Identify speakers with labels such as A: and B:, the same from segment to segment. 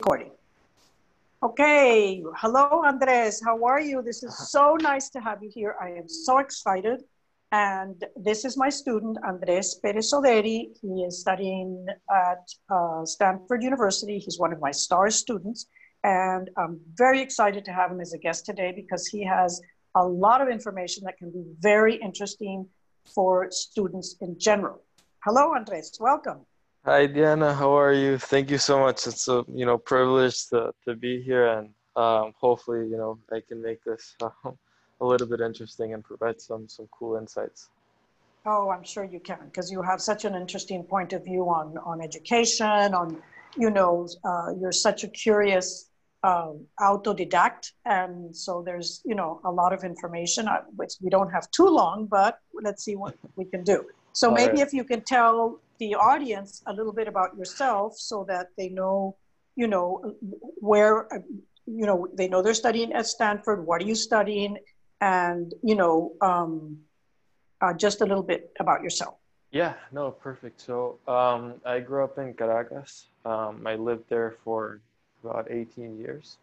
A: recording. Okay, hello Andres, how are you? This is so nice to have you here. I am so excited. And this is my student, Andres Perez Soderi. He is studying at uh, Stanford University. He's one of my star students. And I'm very excited to have him as a guest today because he has a lot of information that can be very interesting for students in general. Hello, Andres, welcome.
B: Hi, Diana. How are you? Thank you so much. It's a you know privilege to, to be here, and um, hopefully you know I can make this uh, a little bit interesting and provide some some cool insights.
A: Oh, I'm sure you can, because you have such an interesting point of view on on education. On you know, uh, you're such a curious um, autodidact, and so there's you know a lot of information. Uh, which we don't have too long, but let's see what we can do. So All maybe right. if you can tell the audience a little bit about yourself so that they know, you know, where, you know, they know they're studying at Stanford, what are you studying, and, you know, um, uh, just a little bit about yourself.
B: Yeah, no, perfect. So um, I grew up in Caracas. Um, I lived there for about 18 years.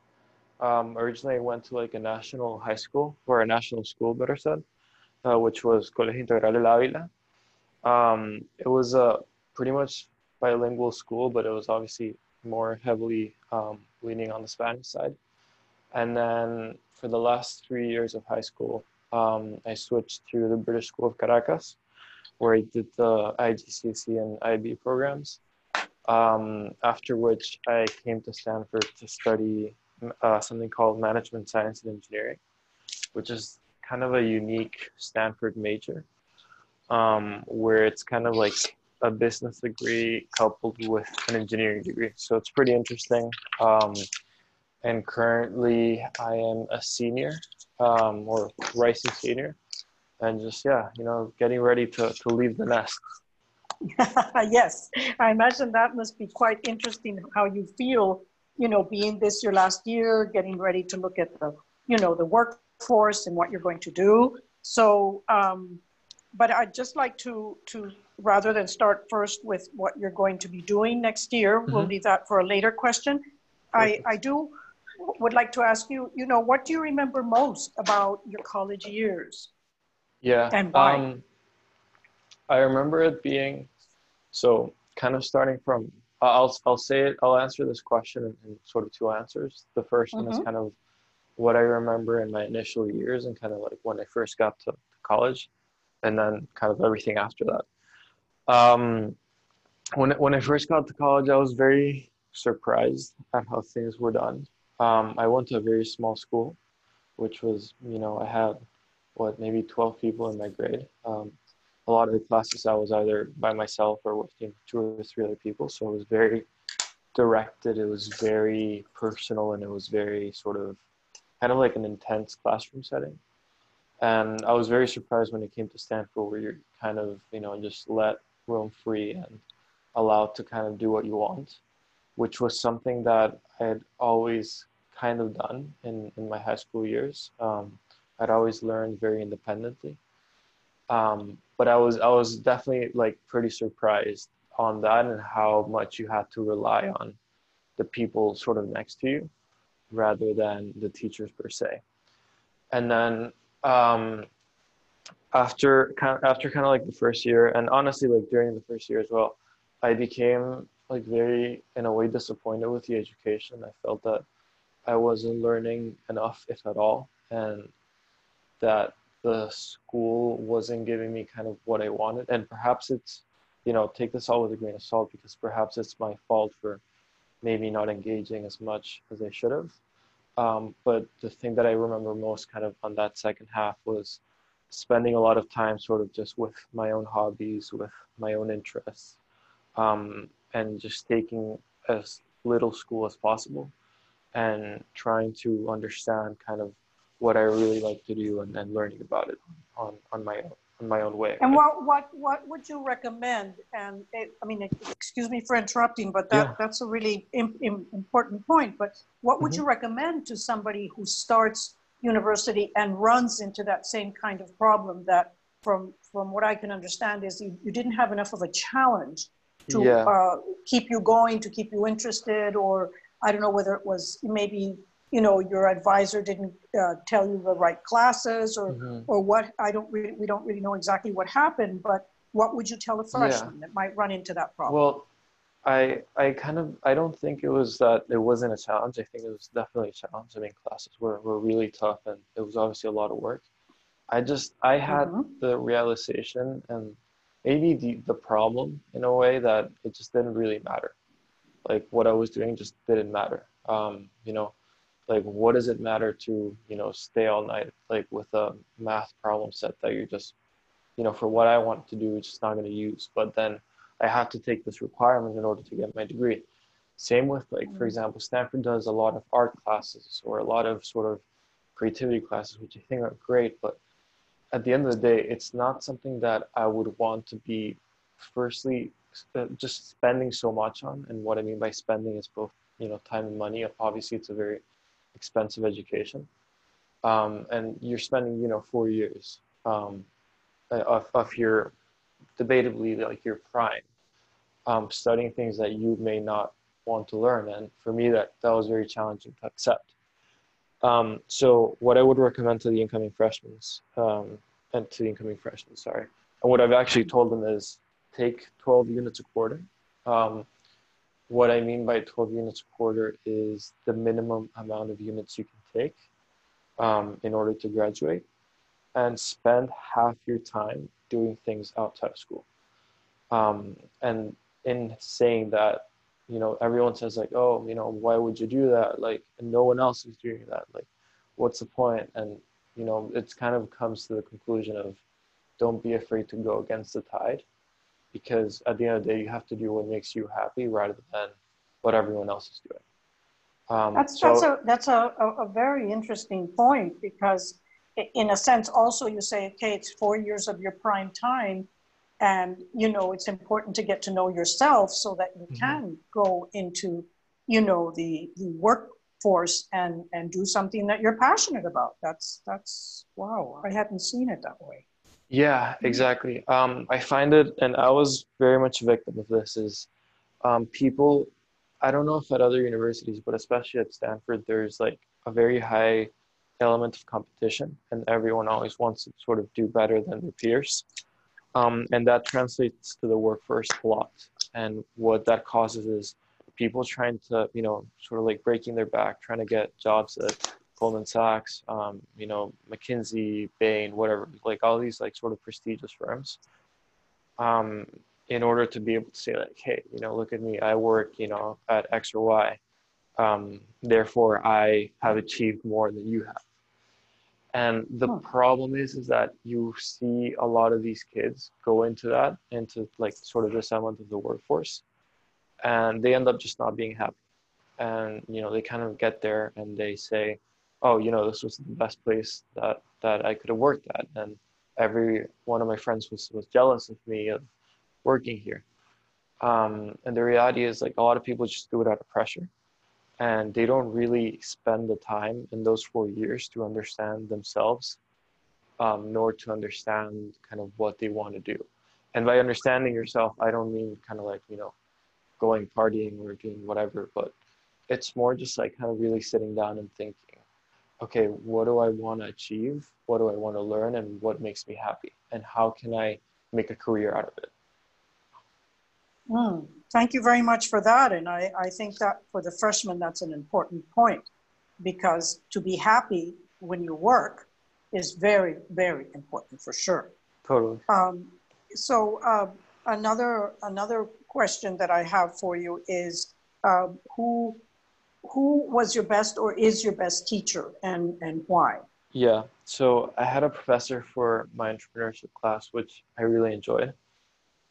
B: Um, originally, I went to like a national high school, or a national school, better said, uh, which was Colegio Integral de la Ávila. Um, it was a pretty much bilingual school, but it was obviously more heavily um, leaning on the Spanish side. And then for the last three years of high school, um, I switched to the British School of Caracas, where I did the IGCSE and IB programs. Um, after which I came to Stanford to study uh, something called Management Science and Engineering, which is kind of a unique Stanford major um, where it's kind of like a business degree coupled with an engineering degree. So it's pretty interesting. Um, and currently, I am a senior um, or rising senior, and just yeah, you know, getting ready to to leave the nest.
A: yes, I imagine that must be quite interesting. How you feel, you know, being this your last year, getting ready to look at the, you know, the workforce and what you're going to do. So. Um, but I'd just like to, to rather than start first with what you're going to be doing next year, mm-hmm. we'll leave that for a later question. I, I do would like to ask you, you know, what do you remember most about your college years?
B: Yeah.
A: And why?
B: Um, I remember it being so kind of starting from I'll I'll say it I'll answer this question in, sort of two answers. The 1st mm-hmm. one is mm-hmm. kind of what I remember in my initial years and kind of like when I first got to college and then kind of everything after that. Um, when when I first got to college, I was very surprised at how things were done. Um, I went to a very small school, which was you know I had what maybe 12 people in my grade. Um, a lot of the classes I was either by myself or with you know, two or three other people, so it was very directed. It was very personal, and it was very sort of kind of like an intense classroom setting. And I was very surprised when it came to Stanford, where you're kind of, you know, just let roam free and allowed to kind of do what you want, which was something that I had always kind of done in, in my high school years. Um, I'd always learned very independently. Um, but I was I was definitely like pretty surprised on that and how much you had to rely on the people sort of next to you rather than the teachers per se. And then um, after kind of, after kind of like the first year, and honestly, like during the first year as well, I became like very in a way disappointed with the education. I felt that I wasn't learning enough, if at all, and that the school wasn't giving me kind of what I wanted. And perhaps it's, you know, take this all with a grain of salt because perhaps it's my fault for maybe not engaging as much as I should have. Um, but the thing that I remember most kind of on that second half was spending a lot of time sort of just with my own hobbies, with my own interests, um, and just taking as little school as possible and trying to understand kind of what I really like to do and then learning about it on, on my own in my own way.
A: And what what what would you recommend? And it, I mean, excuse me for interrupting, but that yeah. that's a really Im, Im, important point. But what would mm-hmm. you recommend to somebody who starts university and runs into that same kind of problem? That from from what I can understand is you, you didn't have enough of a challenge to yeah. uh, keep you going, to keep you interested, or I don't know whether it was maybe you know your advisor didn't uh, tell you the right classes or mm-hmm. or what. I don't really we don't really know exactly what happened, but what would you tell a freshman yeah. that might run into that problem?
B: Well, I I kind of I don't think it was that it wasn't a challenge. I think it was definitely a challenge. I mean, classes were were really tough, and it was obviously a lot of work. I just I had mm-hmm. the realization and maybe the the problem in a way that it just didn't really matter. Like what I was doing just didn't matter. Um, you know, like what does it matter to you know stay all night like with a math problem set that you're just you know for what I want to do, it's just not going to use. But then I have to take this requirement in order to get my degree. Same with like, for mm-hmm. example, Stanford does a lot of art classes or a lot of sort of creativity classes, which I think are great. But at the end of the day, it's not something that I would want to be firstly uh, just spending so much on. And what I mean by spending is both, you know, time and money. Obviously, it's a very expensive education. Um, and you're spending, you know, four years um, of, of your debatably like your prime, um, studying things that you may not want to learn. And for me, that, that was very challenging to accept. Um, so what I would recommend to the incoming freshmen, um, and to the incoming freshmen, sorry, and what I've actually told them is take 12 units a quarter. Um, what I mean by 12 units a quarter is the minimum amount of units you can take um, in order to graduate and spend half your time doing things outside of school. Um, and in saying that, you know, everyone says like, oh, you know, why would you do that? Like, no one else is doing that. Like, what's the point? And, you know, it's kind of comes to the conclusion of don't be afraid to go against the tide because at the end of the day, you have to do what makes you happy rather than what everyone else is doing.
A: Um, that's, so, that's, a, that's a, a very interesting point because in a sense also you say okay it's four years of your prime time and you know it's important to get to know yourself so that you mm-hmm. can go into you know the the workforce and and do something that you're passionate about that's that's wow i hadn't seen it that way
B: yeah exactly um, i find it and i was very much a victim of this is um, people i don't know if at other universities but especially at stanford there's like a very high element of competition, and everyone always wants to sort of do better than their peers. Um, and that translates to the workforce a lot. And what that causes is people trying to, you know, sort of like breaking their back, trying to get jobs at Goldman Sachs, um, you know, McKinsey, Bain, whatever, like all these like sort of prestigious firms, um, in order to be able to say like, hey, you know, look at me, I work, you know, at X or Y. Um, therefore, I have achieved more than you have. And the huh. problem is, is that you see a lot of these kids go into that, into like sort of the element of the workforce, and they end up just not being happy. And you know, they kind of get there and they say, "Oh, you know, this was the best place that that I could have worked at," and every one of my friends was was jealous of me of working here. Um, and the reality is, like a lot of people just do it out of pressure. And they don't really spend the time in those four years to understand themselves um, nor to understand kind of what they want to do. And by understanding yourself i don't mean kind of like you know going partying or doing whatever but it's more just like kind of really sitting down and thinking okay what do i want to achieve what do i want to learn and what makes me happy and how can i make a career out of it
A: Mm, thank you very much for that. And I, I think that for the freshmen, that's an important point because to be happy when you work is very, very important for sure.
B: Totally.
A: Um, so uh, another another question that I have for you is uh, who who was your best or is your best teacher and and why?
B: Yeah. So I had a professor for my entrepreneurship class, which I really enjoyed.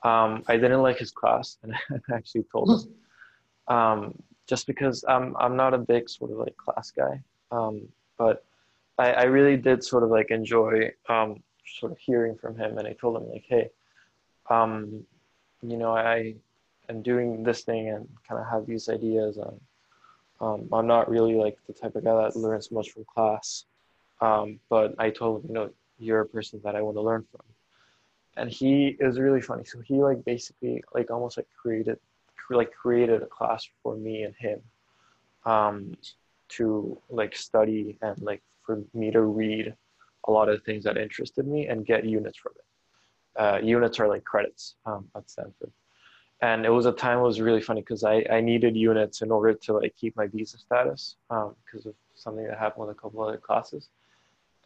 B: Um, I didn't like his class, and I actually told him, um, just because I'm I'm not a big sort of like class guy, um, but I, I really did sort of like enjoy um, sort of hearing from him, and I told him like, hey, um, you know, I am doing this thing and kind of have these ideas, and um, I'm not really like the type of guy that learns much from class, but I told him, you know, you're a person that I want to learn from and he is really funny. So he like basically like almost like created like created a class for me and him. um, to like study and like for me to read a lot of things that interested me and get units from it. Uh, units are like credits um, at Stanford. And it was a time it was really funny because I, I needed units in order to like keep my visa status because um, of something that happened with a couple other classes.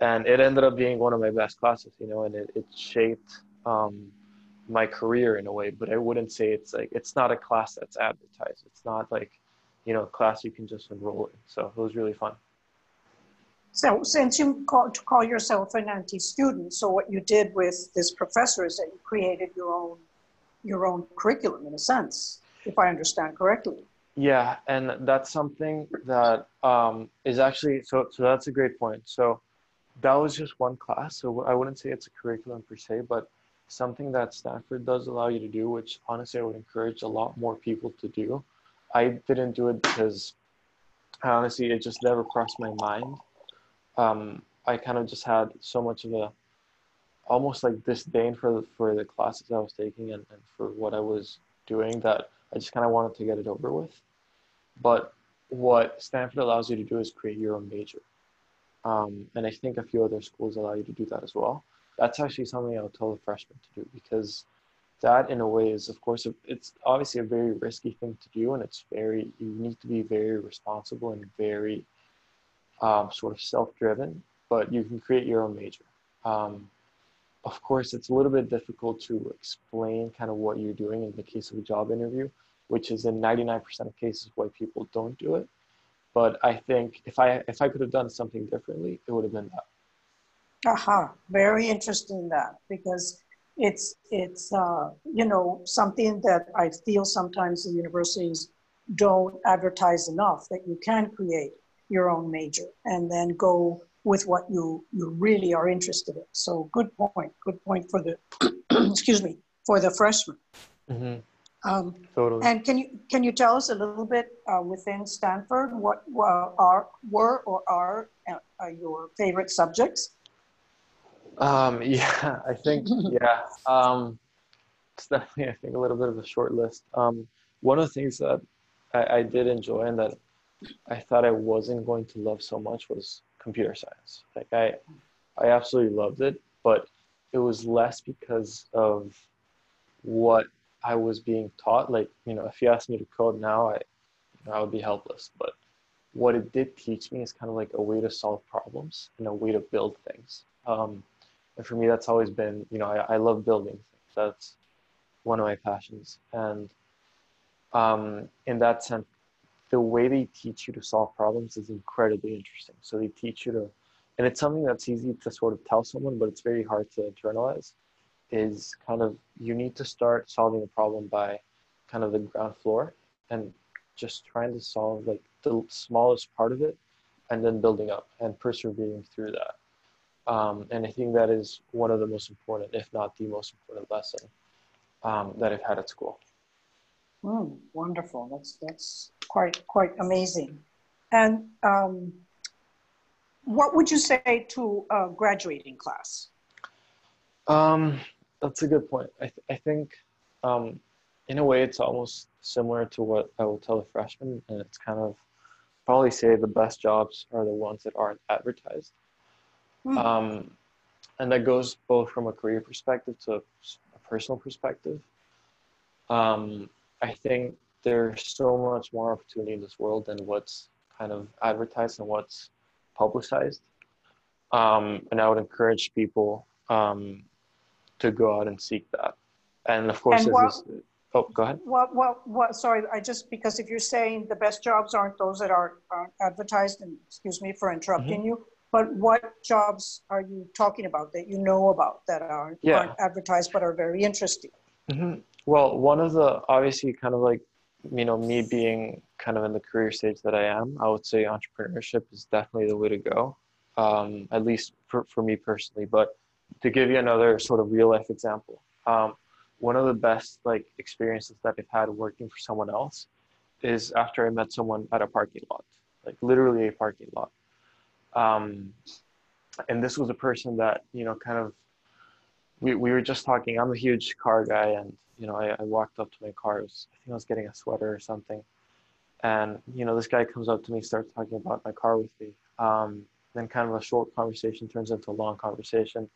B: And it ended up being one of my best classes, you know, and it, it shaped um, my career in a way, but I wouldn't say it's like, it's not a class that's advertised. It's not like, you know, a class you can just enroll in. So it was really fun.
A: So since you call, call yourself an anti-student, so what you did with this professor is that you created your own, your own curriculum in a sense, if I understand correctly.
B: Yeah, and that's something that um, is actually, so, so that's a great point. So that was just one class. So I wouldn't say it's a curriculum per se, but something that Stanford does allow you to do, which honestly I would encourage a lot more people to do. I didn't do it because honestly it just never crossed my mind. Um, I kind of just had so much of a almost like disdain for the, for the classes I was taking and, and for what I was doing that I just kind of wanted to get it over with. But what Stanford allows you to do is create your own major. Um, and I think a few other schools allow you to do that as well that's actually something I would tell the freshmen to do because that in a way is of course it's obviously a very risky thing to do and it's very you need to be very responsible and very um, sort of self-driven but you can create your own major um, of course it's a little bit difficult to explain kind of what you're doing in the case of a job interview which is in 99% of cases why people don't do it. But i think if i if i could have done something differently it would have been that.
A: Aha, very interesting that because it's it's uh, you know something that I feel sometimes the universities don't advertise enough that you can create your own major and then go with what you you really are interested in. So good point, good point for the excuse me for the freshman. Mm-hmm. Um, totally. And can you can you tell us a little bit uh, within Stanford what uh, are were or are uh, your favorite subjects?
B: Um, yeah, I think, yeah. Um, it's definitely, I think, a little bit of a short list. Um, one of the things that I, I did enjoy and that I thought I wasn't going to love so much was computer science. Like I, I absolutely loved it, but it was less because of what I was being taught. Like, you know, if you asked me to code now, I, I would be helpless. But what it did teach me is kind of like a way to solve problems and a way to build things. Um, and for me that's always been you know i, I love building things that's one of my passions and um, in that sense the way they teach you to solve problems is incredibly interesting so they teach you to and it's something that's easy to sort of tell someone but it's very hard to internalize is kind of you need to start solving a problem by kind of the ground floor and just trying to solve like the smallest part of it and then building up and persevering through that um, and I think that is one of the most important, if not the most important lesson um, that I've had at school.
A: Mm, wonderful. That's, that's quite, quite amazing. And um, what would you say to a graduating class?
B: Um, that's a good point. I, th- I think um, in a way it's almost similar to what I will tell the freshmen, and it's kind of probably say the best jobs are the ones that aren't advertised. Mm-hmm. Um, and that goes both from a career perspective to a personal perspective. Um, I think there's so much more opportunity in this world than what's kind of advertised and what's publicized. Um, and I would encourage people um, to go out and seek that. And of course, and what, is, oh, go ahead.
A: What, what, what, sorry, I just, because if you're saying the best jobs aren't those that are, aren't advertised, and excuse me for interrupting mm-hmm. you, but what jobs are you talking about that you know about that aren't, yeah. aren't advertised but are very interesting?
B: Mm-hmm. Well, one of the obviously kind of like you know me being kind of in the career stage that I am, I would say entrepreneurship is definitely the way to go. Um, at least for, for me personally. But to give you another sort of real life example, um, one of the best like experiences that I've had working for someone else is after I met someone at a parking lot, like literally a parking lot. Um, and this was a person that, you know, kind of, we, we were just talking, I'm a huge car guy and, you know, I, I walked up to my car, was, I think I was getting a sweater or something. And you know, this guy comes up to me, starts talking about my car with me. Um, then kind of a short conversation turns into a long conversation,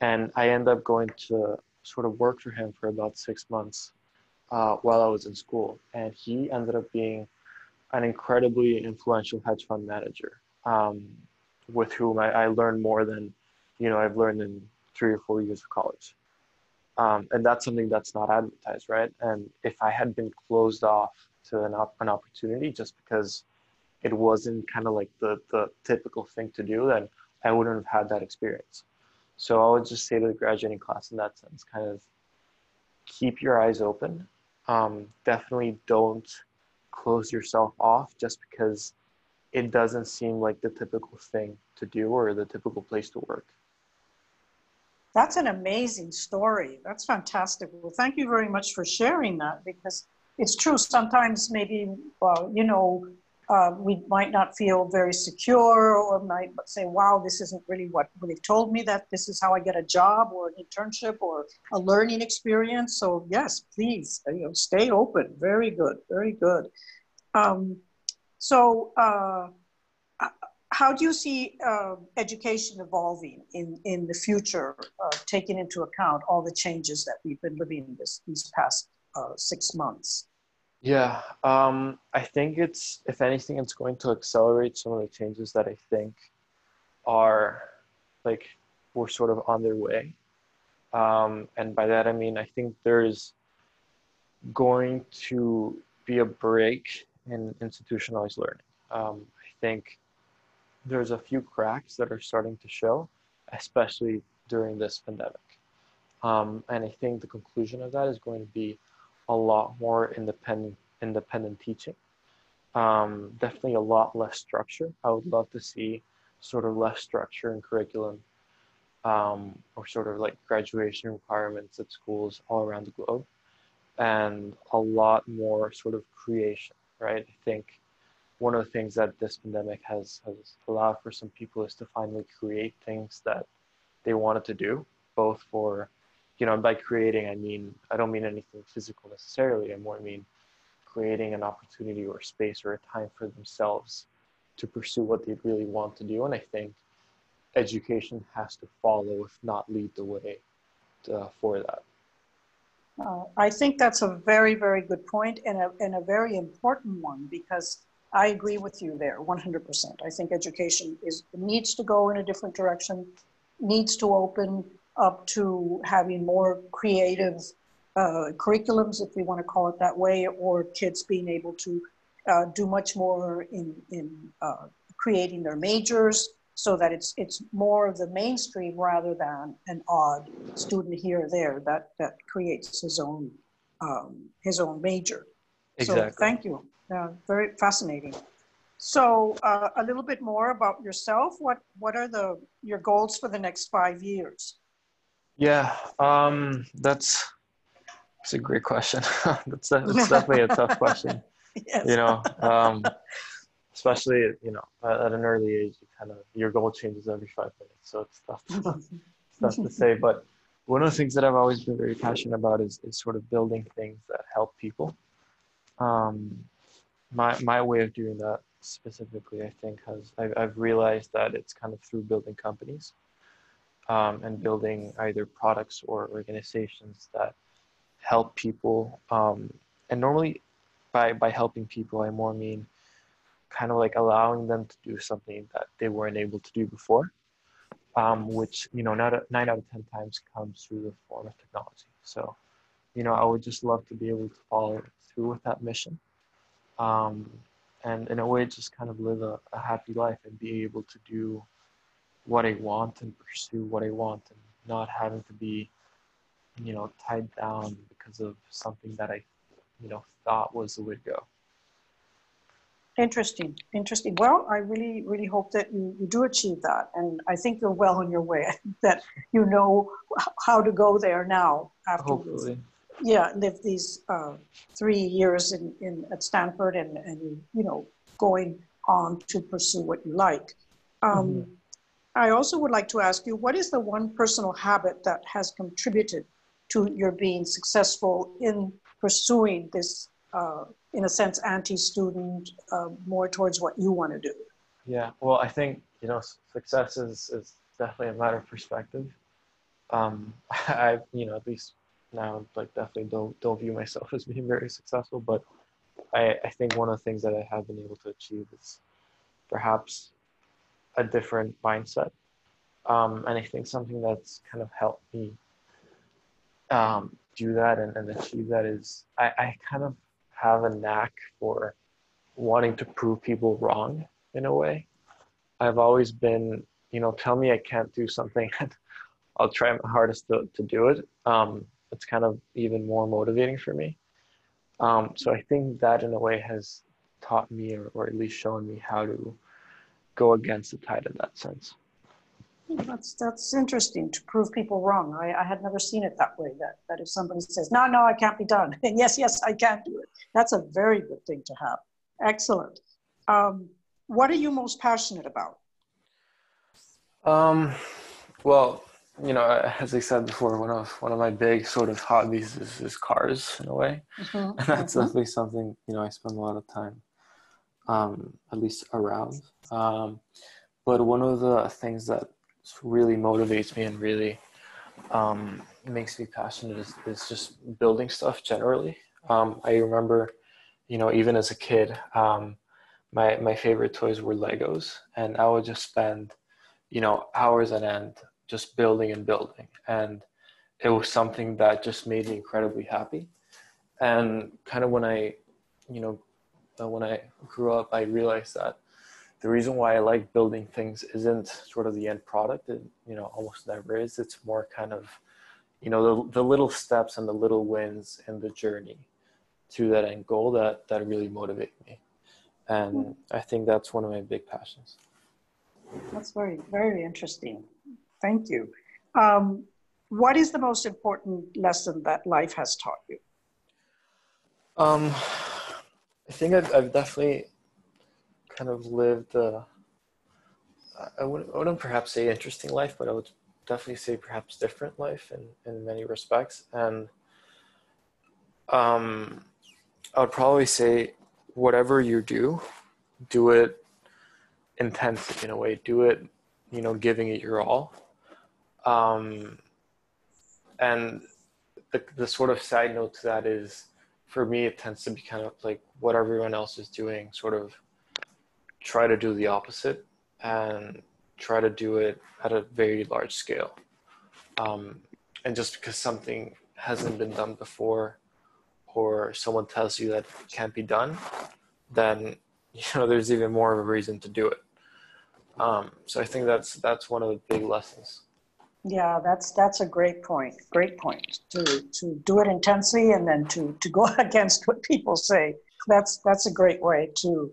B: and I end up going to sort of work for him for about six months uh, while I was in school, and he ended up being an incredibly influential hedge fund manager um, with whom I, I, learned more than you know I've learned in three or four years of college. Um, and that's something that's not advertised, right? And if I had been closed off to an, op- an opportunity just because it wasn't kind of like the, the typical thing to do, then I wouldn't have had that experience. So I would just say to the graduating class in that sense, kind of keep your eyes open. Um, definitely don't close yourself off just because it doesn't seem like the typical thing to do or the typical place to work.
A: That's an amazing story. That's fantastic. Well, thank you very much for sharing that because it's true. Sometimes maybe, well, you know, uh, we might not feel very secure or might say, wow, this isn't really what they've told me that this is how I get a job or an internship or a learning experience. So yes, please, you know, stay open. Very good. Very good. Um, so uh, how do you see uh, education evolving in, in the future, uh, taking into account all the changes that we've been living this, these past uh, six months?
B: Yeah, um, I think it's, if anything, it's going to accelerate some of the changes that I think are like, we're sort of on their way. Um, and by that, I mean, I think there's going to be a break in institutionalized learning. Um, I think there's a few cracks that are starting to show, especially during this pandemic. Um, and I think the conclusion of that is going to be a lot more independent independent teaching. Um, definitely a lot less structure. I would love to see sort of less structure in curriculum um, or sort of like graduation requirements at schools all around the globe and a lot more sort of creation, right? I think one of the things that this pandemic has, has allowed for some people is to finally create things that they wanted to do, both for, you know, by creating, I mean, I don't mean anything physical necessarily. I more mean creating an opportunity or space or a time for themselves to pursue what they really want to do. And I think education has to follow, if not lead the way to, for that.
A: Uh, I think that's a very, very good point and a, and a very important one because I agree with you there 100%. I think education is needs to go in a different direction, needs to open up to having more creative uh, curriculums, if we want to call it that way, or kids being able to uh, do much more in, in uh, creating their majors so that it's, it's more of the mainstream rather than an odd student here or there that, that creates his own, um, his own major.
B: Exactly.
A: So thank you. Uh, very fascinating. So uh, a little bit more about yourself. What what are the your goals for the next five years?
B: Yeah, um, that's that's a great question. that's, a, that's definitely a tough question. Yes. You know, um, especially you know at, an early age, you kind of your goal changes every five minutes, so it's tough. To, it's tough to say. But one of the things that I've always been very passionate about is is sort of building things that help people. Um, my my way of doing that specifically, I think, has I've, I've realized that it's kind of through building companies um, and building either products or organizations that help people. Um, and normally, by by helping people, I more mean kind of like allowing them to do something that they weren't able to do before, um, which you know, not a, nine out of ten times comes through the form of technology. So, you know, I would just love to be able to follow through with that mission um, and in a way just kind of live a, a happy life and be able to do what I want and pursue what I want and not having to be, you know, tied down because of something that I, you know, thought was the way to go.
A: Interesting, interesting. Well, I really, really hope that you, you do achieve that. And I think you're well on your way, that you know how to go there now after
B: Hopefully
A: yeah, lived these uh, three years in, in at Stanford and, and you know going on to pursue what you like. Um, mm-hmm. I also would like to ask you, what is the one personal habit that has contributed to your being successful in pursuing this uh, in a sense, anti-student, uh, more towards what you want to do?
B: Yeah, well, I think you know success is is definitely a matter of perspective. Um, I, you know, at least now, like definitely don't don't view myself as being very successful, but I I think one of the things that I have been able to achieve is perhaps a different mindset, um, and I think something that's kind of helped me um, do that and, and achieve that is I, I kind of have a knack for wanting to prove people wrong in a way. I've always been, you know, tell me I can't do something I'll try my hardest to, to do it. Um, it's kind of even more motivating for me. Um, so I think that in a way has taught me or, or at least shown me how to go against the tide in that sense.
A: That's that's interesting to prove people wrong. I, I had never seen it that way. That that if somebody says no, no, I can't be done, and yes, yes, I can do it. That's a very good thing to have. Excellent. Um, what are you most passionate about?
B: Um, well, you know, as I said before, one of one of my big sort of hobbies is, is cars in a way, mm-hmm. and that's mm-hmm. definitely something you know I spend a lot of time, um, at least around. Um, but one of the things that really motivates me and really um, makes me passionate is, is just building stuff generally. Um, I remember, you know, even as a kid, um, my, my favorite toys were Legos, and I would just spend, you know, hours on end just building and building. And it was something that just made me incredibly happy. And kind of when I, you know, uh, when I grew up, I realized that the reason why I like building things isn't sort of the end product. It, you know, almost never is. It's more kind of, you know, the, the little steps and the little wins in the journey to that end goal that, that really motivate me. And I think that's one of my big passions.
A: That's very, very interesting. Thank you. Um, what is the most important lesson that life has taught you?
B: Um, I think I've, I've definitely kind of lived a, I wouldn't, I wouldn't perhaps say interesting life, but I would definitely say perhaps different life in, in many respects. And um, I would probably say whatever you do, do it intensely in a way. Do it, you know, giving it your all. Um, and the, the sort of side note to that is, for me, it tends to be kind of like what everyone else is doing, sort of try to do the opposite and try to do it at a very large scale. Um, and just because something hasn't been done before or someone tells you that it can't be done, then you know there's even more of a reason to do it. Um, so I think that's that's one of the big lessons.
A: Yeah, that's that's a great point. Great point to to do it intensely and then to to go against what people say. That's that's a great way to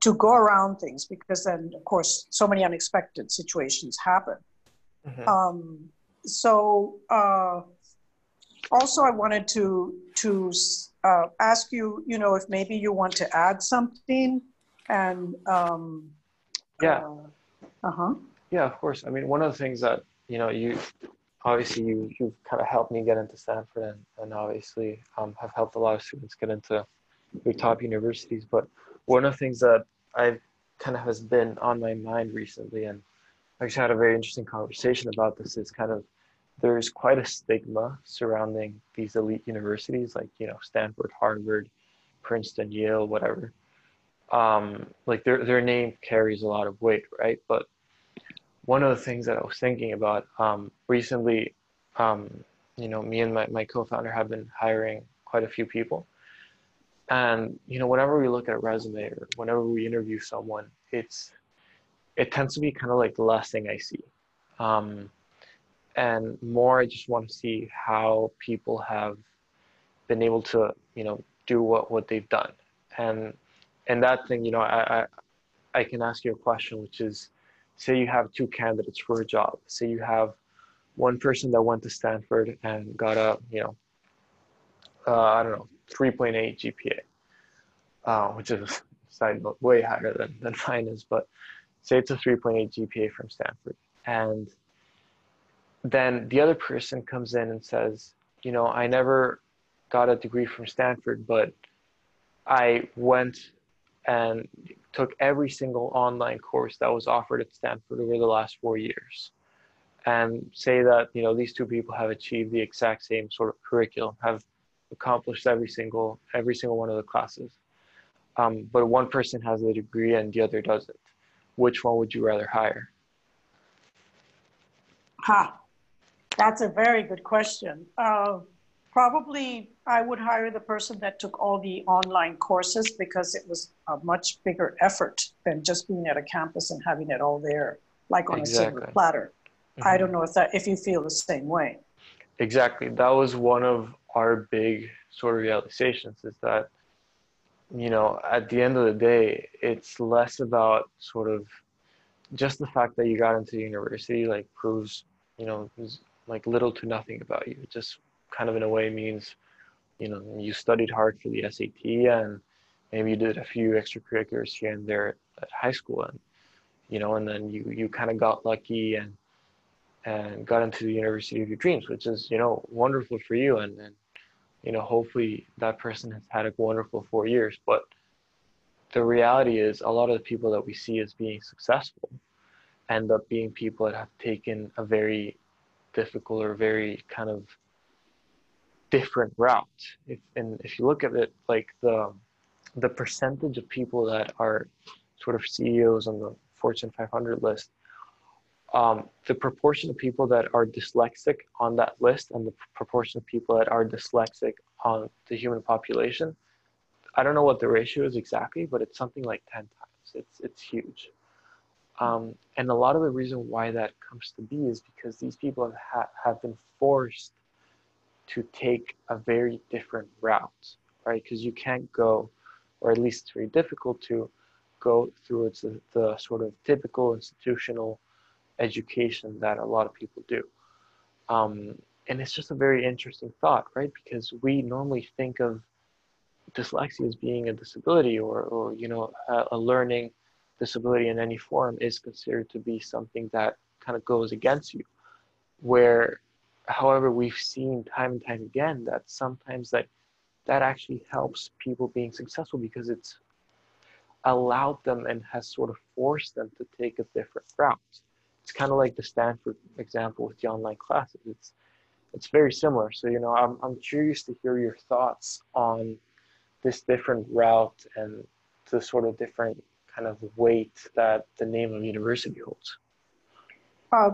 A: to go around things because then of course so many unexpected situations happen mm-hmm. um, so uh, also i wanted to to uh, ask you you know if maybe you want to add something and um,
B: yeah
A: uh, huh
B: yeah of course i mean one of the things that you know you obviously you you've kind of helped me get into stanford and, and obviously um, have helped a lot of students get into your top universities but one of the things that I've kind of has been on my mind recently, and I actually had a very interesting conversation about this. Is kind of there's quite a stigma surrounding these elite universities, like you know Stanford, Harvard, Princeton, Yale, whatever. Um, like their their name carries a lot of weight, right? But one of the things that I was thinking about um, recently, um, you know, me and my, my co-founder have been hiring quite a few people and you know, whenever we look at a resume or whenever we interview someone, it's it tends to be kind of like the last thing I see. Um, and more, I just want to see how people have been able to, you know, do what what they've done. And and that thing, you know, I I, I can ask you a question, which is, say you have two candidates for a job. Say you have one person that went to Stanford and got a, you know, uh, I don't know, 3.8 GPA, uh, which is side note way higher than, than mine is, but say it's a 3.8 GPA from Stanford. And then the other person comes in and says, you know, I never got a degree from Stanford, but I went and took every single online course that was offered at Stanford over the last four years and say that you know these two people have achieved the exact same sort of curriculum have accomplished every single every single one of the classes. Um, but one person has a degree and the other doesn't. Which one would you rather hire?
A: Ha. That's a very good question. Uh, probably I would hire the person that took all the online courses because it was a much bigger effort than just being at a campus and having it all there, like on exactly. a silver platter. Mm-hmm. I don't know if that if you feel the same way.
B: Exactly. That was one of our big sort of realizations is that you know at the end of the day it's less about sort of just the fact that you got into the university like proves you know like little to nothing about you. Just kind of in a way means, you know, you studied hard for the SAT and maybe you did a few extracurriculars here and there at high school and, you know, and then you, you kind of got lucky and, and got into the university of your dreams, which is, you know, wonderful for you. And, and, you know, hopefully that person has had a wonderful four years, but the reality is a lot of the people that we see as being successful end up being people that have taken a very difficult or very kind of different route. If, and if you look at it, like the the percentage of people that are sort of CEOs on the Fortune 500 list, um, the proportion of people that are dyslexic on that list and the proportion of people that are dyslexic on the human population, I don't know what the ratio is exactly, but it's something like 10 times. It's, it's huge. Um, and a lot of the reason why that comes to be is because these people have, ha- have been forced to take a very different route, right? Because you can't go, or at least it's very difficult to go through the, the sort of typical institutional education that a lot of people do. Um, and it's just a very interesting thought, right? Because we normally think of dyslexia as being a disability or, or you know, a, a learning disability in any form is considered to be something that kind of goes against you. Where however, we've seen time and time again that sometimes that that actually helps people being successful because it's allowed them and has sort of forced them to take a different route. It's kind of like the Stanford example with the online classes. It's it's very similar. So you know, I'm I'm curious to hear your thoughts on this different route and the sort of different kind of weight that the name of university holds.
A: Uh,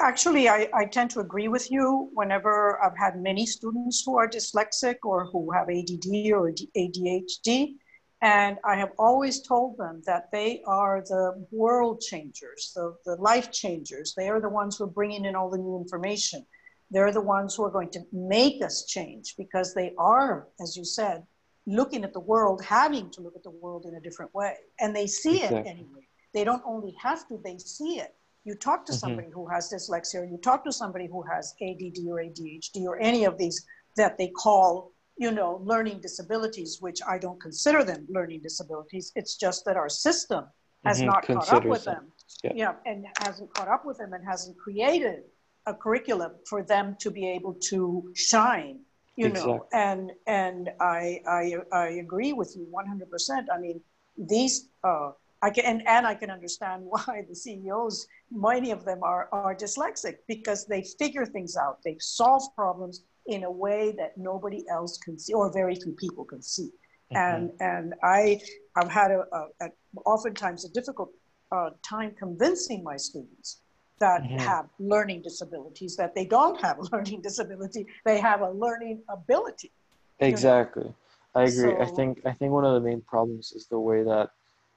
A: Actually, I, I tend to agree with you whenever I've had many students who are dyslexic or who have ADD or ADHD. And I have always told them that they are the world changers, the, the life changers. They are the ones who are bringing in all the new information. They're the ones who are going to make us change because they are, as you said, looking at the world, having to look at the world in a different way. And they see exactly. it anyway. They don't only have to, they see it. You talk to mm-hmm. somebody who has dyslexia, or you talk to somebody who has ADD or ADHD or any of these that they call, you know, learning disabilities, which I don't consider them learning disabilities. It's just that our system has mm-hmm. not caught up with them. Yeah. yeah, and hasn't caught up with them and hasn't created a curriculum for them to be able to shine you exactly. know and and I, I i agree with you 100% i mean these uh, I can, and, and I can understand why the CEOs, many of them are, are dyslexic because they figure things out. They solve problems in a way that nobody else can see or very few people can see. Mm-hmm. And, and I, I've had a, a, a oftentimes a difficult uh, time convincing my students that mm-hmm. have learning disabilities that they don't have a learning disability. They have a learning ability.
B: Exactly. Know? I agree. So, I think I think one of the main problems is the way that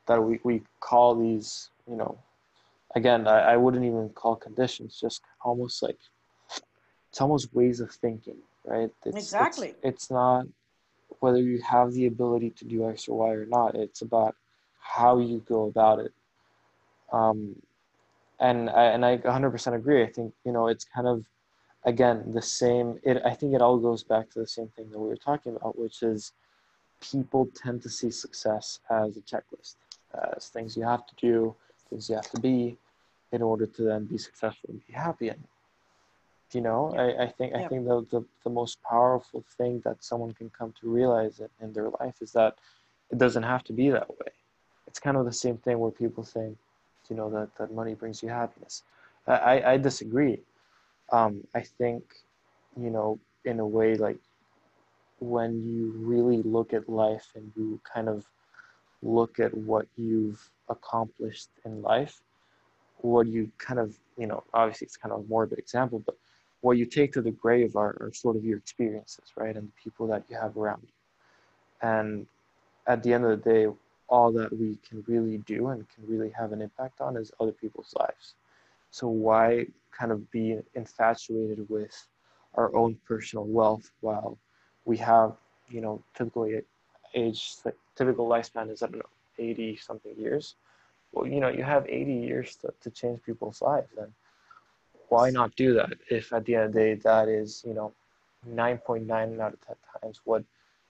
B: that we, we call these, you know, again, I, I wouldn't even call conditions, just almost like, it's almost ways of thinking, right? It's,
A: exactly.
B: It's, it's not whether you have the ability to do X or Y or not. It's about how you go about it. Um, and I, and I 100% agree. I think, you know, it's kind of, again, the same, it, I think it all goes back to the same thing that we were talking about, which is people tend to see success as a checklist as things you have to do, things you have to be in order to then be successful and be happy. And you know
A: Yeah.
B: I, I think i think the, the the most powerful thing that someone can come to realize in, in their life is that it doesn't have to be that way it's kind of the same thing where people think you know that, that money brings you happiness i i, I disagree um i think you know in a way like when you really look at life and you kind of look at what you've accomplished in life what you kind of you know obviously it's kind of a morbid example but what you take to the grave are, are sort of your experiences right and the people that you have around you. And at the end of the day all that we can really do and can really have an impact on is other people's lives. So why kind of be infatuated with our own personal wealth while we have you know typically age typical lifespan is know 80 something years well, you know, you have 80 years to, to change people's lives. And why not do that if at the end of the day, that is, you know, 9.9 out of 10 times what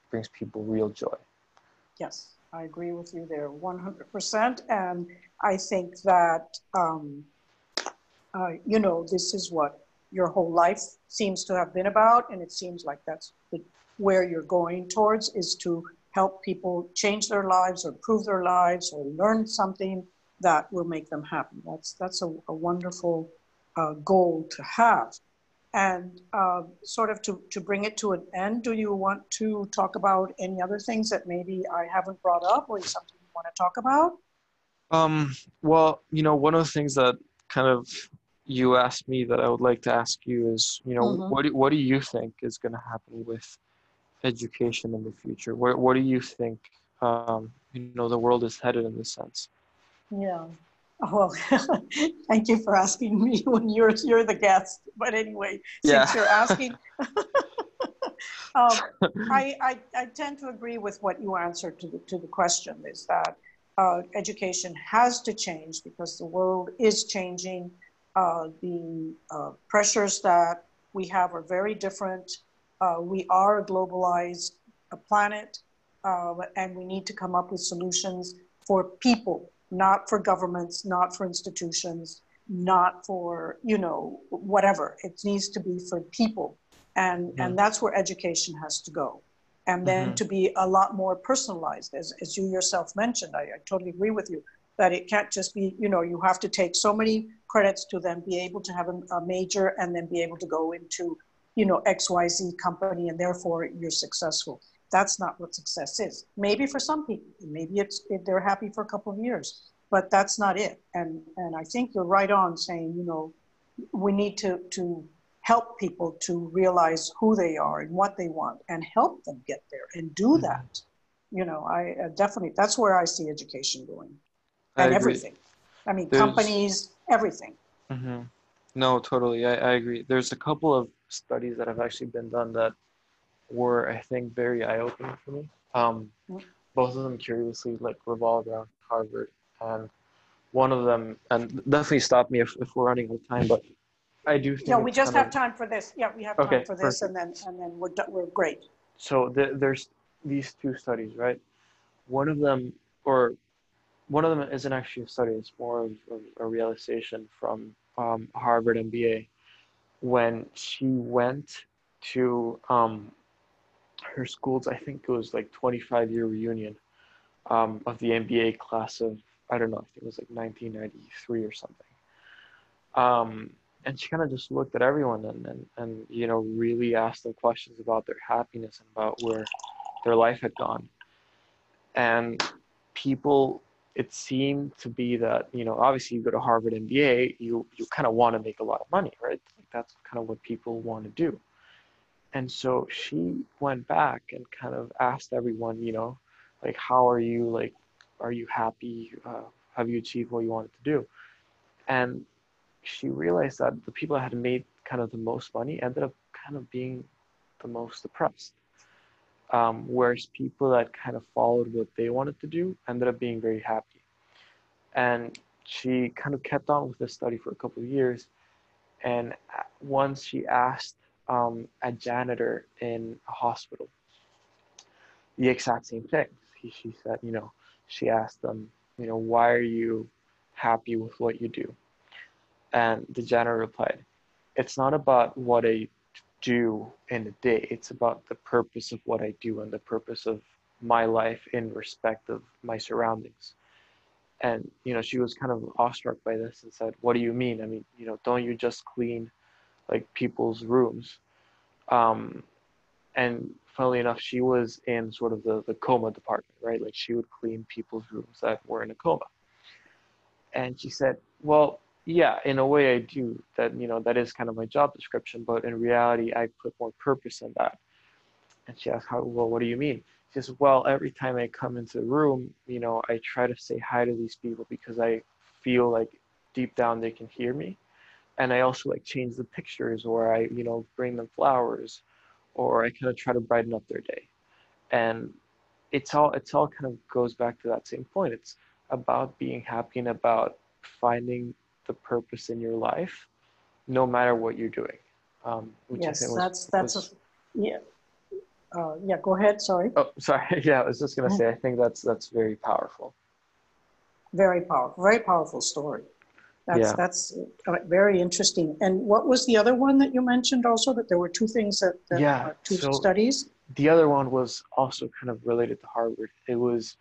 B: brings people real joy?
A: Yes, I agree with you there 100%. And I think that, um, uh, you know, this is what your whole life seems to have been about. And it seems like that's the, where you're going towards is to help people change their lives or improve their lives or learn something that will make them happy. That's, that's a, a wonderful uh, goal to have. And uh, sort of to, to bring it to an end, do you want to talk about any other things that maybe I haven't brought up or something you want to talk about?
B: Um, well, you know, one of the things that kind of you asked me that I would like to ask you is, you know, mm-hmm. what, do, what do you think is going to happen with education in the future? Where, what do you think, um, you know, the world is headed in this sense?
A: Yeah. Well, thank you for asking me when you're you're the guest. But anyway,
B: yeah.
A: since you're asking, um, I, I, I tend to agree with what you answered to the to the question. Is that uh, education has to change because the world is changing. Uh, the uh, pressures that we have are very different. Uh, we are a globalized planet, uh, and we need to come up with solutions for people not for governments, not for institutions, not for, you know, whatever. It needs to be for people. And, mm-hmm. and that's where education has to go. And then mm-hmm. to be a lot more personalized, as, as you yourself mentioned, I, I totally agree with you that it can't just be, you know, you have to take so many credits to then be able to have a, a major and then be able to go into, you know, XYZ company and therefore you're successful that's not what success is. Maybe for some people, maybe it's if they're happy for a couple of years, but that's not it. And and I think you're right on saying, you know, we need to to help people to realize who they are and what they want and help them get there and do mm-hmm. that. You know, I uh, definitely that's where I see education going, and everything. I mean, There's, companies, everything.
B: Mm-hmm. No, totally. I, I agree. There's a couple of studies that have actually been done that were I think very eye opening for me. Um, both of them curiously like revolve around Harvard, and one of them and definitely stop me if, if we're running out of time, but I do think.
A: Yeah, we just have of, time for this. Yeah, we have time okay, for this, perfect. and then and then we're we're great.
B: So the, there's these two studies, right? One of them, or one of them isn't actually a study; it's more of, of a realization from um, Harvard MBA when she went to um, her school's I think it was like 25 year reunion um, of the MBA class of I don't know I think it was like 1993 or something. Um, and she kind of just looked at everyone and, and and you know really asked them questions about their happiness and about where their life had gone. And people it seemed to be that you know obviously you go to Harvard MBA you you kind of want to make a lot of money right? That's kind of what people want to do. And so she went back and kind of asked everyone you know like how are you? Like are you happy? Uh, have you achieved what you wanted to do? And she realized that the people that had made kind of the most money ended up kind of being the most depressed um, whereas people that kind of followed what they wanted to do ended up being very happy and she kind of kept on with this study for a couple of years and once she asked um, a janitor in a hospital. The exact same thing. He, she said, you know, she asked them, you know, why are you happy with what you do? And the janitor replied, it's not about what I do in a day. It's about the purpose of what I do and the purpose of my life in respect of my surroundings. And you know, she was kind of awestruck by this and said, "What do you mean? I mean, you know, don't you just clean like people's rooms?" Um, and funnily enough, she was in sort of the the coma department, right? Like she would clean people's rooms that were in a coma. And she said, "Well, yeah, in a way I do. That you know that is kind of my job description, but in reality I put more purpose in that." And she asked, "How? Well, what do you mean?" She says, "Well, every time I come into the room, you know, I try to say hi to these people because I feel like deep down they can hear me, and I also like change the pictures, or I you know bring them flowers, or I kind of try to brighten up their day, and it's all it's all kind of goes back to that same point. It's about being happy and about finding the purpose in your life, no matter what you're doing.
A: Um, yes, was, that's that's was, a, yeah. Uh, yeah, go ahead. Sorry.
B: Oh, sorry. Yeah, I was just gonna say. I think that's that's very powerful.
A: Very powerful. Very powerful story. That's yeah. that's uh, very interesting. And what was the other one that you mentioned? Also, that there were two things that, that yeah, uh, two so studies.
B: The other one was also kind of related to Harvard. It was,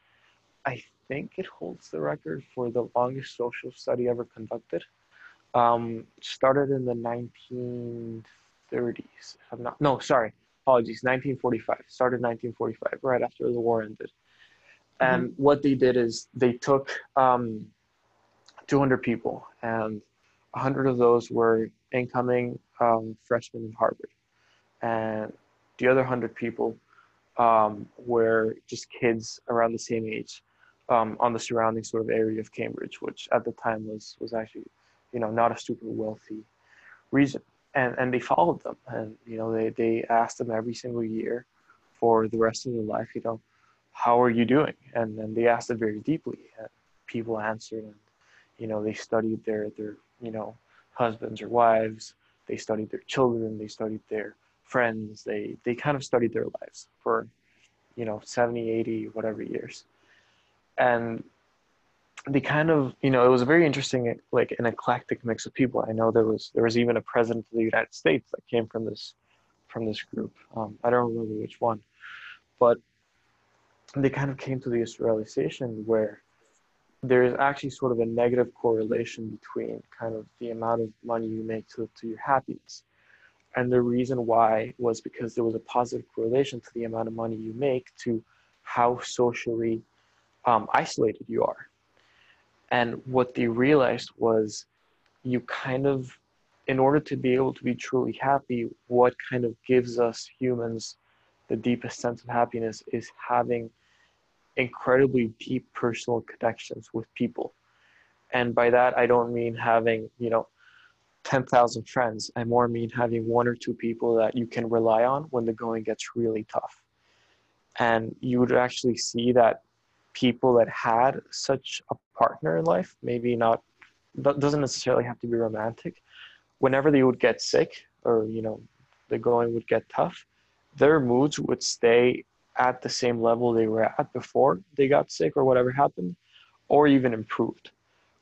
B: I think it holds the record for the longest social study ever conducted. Um, started in the 1930s. I'm not, no, sorry, apologies, 1945. Started 1945, right after the war ended. And mm-hmm. what they did is they took um, 200 people, and 100 of those were incoming um, freshmen in Harvard. And the other 100 people um, were just kids around the same age um, on the surrounding sort of area of Cambridge, which at the time was was actually, you know, not a super wealthy region. And and they followed them, and you know, they they asked them every single year, for the rest of their life, you know, how are you doing? And then they asked it very deeply, and people answered, and you know, they studied their their you know husbands or wives, they studied their children, they studied their friends, they they kind of studied their lives for, you know, 70, 80, whatever years and they kind of you know it was a very interesting like an eclectic mix of people. I know there was there was even a president of the united states that came from this from this group. Um, i don't remember which one. But they kind of came to this realization where there is actually sort of a negative correlation between kind of the amount of money you make to, to your happiness. And the reason why was because there was a positive correlation to the amount of money you make to how socially um, isolated you are. And what they realized was you kind of, in order to be able to be truly happy, what kind of gives us humans the deepest sense of happiness is having incredibly deep personal connections with people. And by that, I don't mean having, you know, 10,000 friends. I more mean having one or two people that you can rely on when the going gets really tough. And you would actually see that people that had such a partner in life, maybe not, doesn't necessarily have to be romantic, whenever they would get sick or, you know, the going would get tough, their moods would stay at the same level they were at before they got sick or whatever happened, or even improved.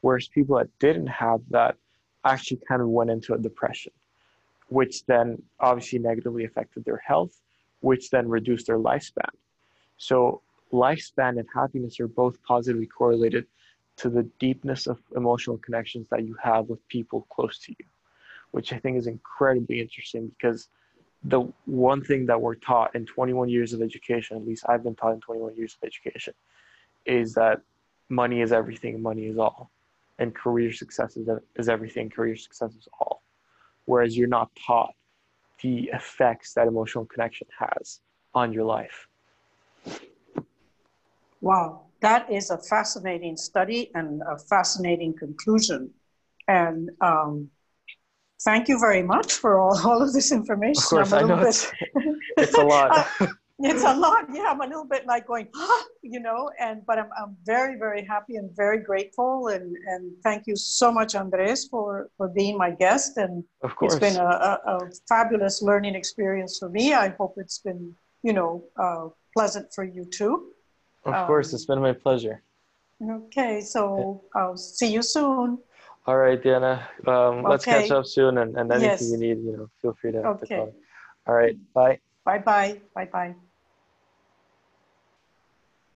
B: Whereas people that didn't have that actually kind of went into a depression, which then obviously negatively affected their health, which then reduced their lifespan. So lifespan and happiness are both positively correlated to the deepness of emotional connections that you have with people close to you, which I think is incredibly interesting because the one thing that we're taught in 21 years of education, at least I've been taught in 21 years of education, is that money is everything, money is all, and career success is, is everything, career success is all. Whereas you're not taught the effects that emotional connection has on your life.
A: Wow, that is a fascinating study and a fascinating conclusion. And um, thank you very much for all, all of this information. Of
B: course, I know bit, it's, it's a lot.
A: it's a lot. Yeah, I'm a little bit like going, ah, you know, and but I'm, I'm very, very happy and very grateful. And, and thank you so much, Andres, for, for being my guest. And
B: of course.
A: it's been a, a, a fabulous learning experience for me. I hope it's been, you know, uh, pleasant for you too.
B: Of um, course, it's been my pleasure.
A: Okay, so I'll see you soon.
B: All right, Diana. Um, Let's catch up soon and, and anything
A: Yes.
B: you need, you know, feel free to, to
A: Okay.
B: call. All right, bye.
A: Bye bye. Bye bye.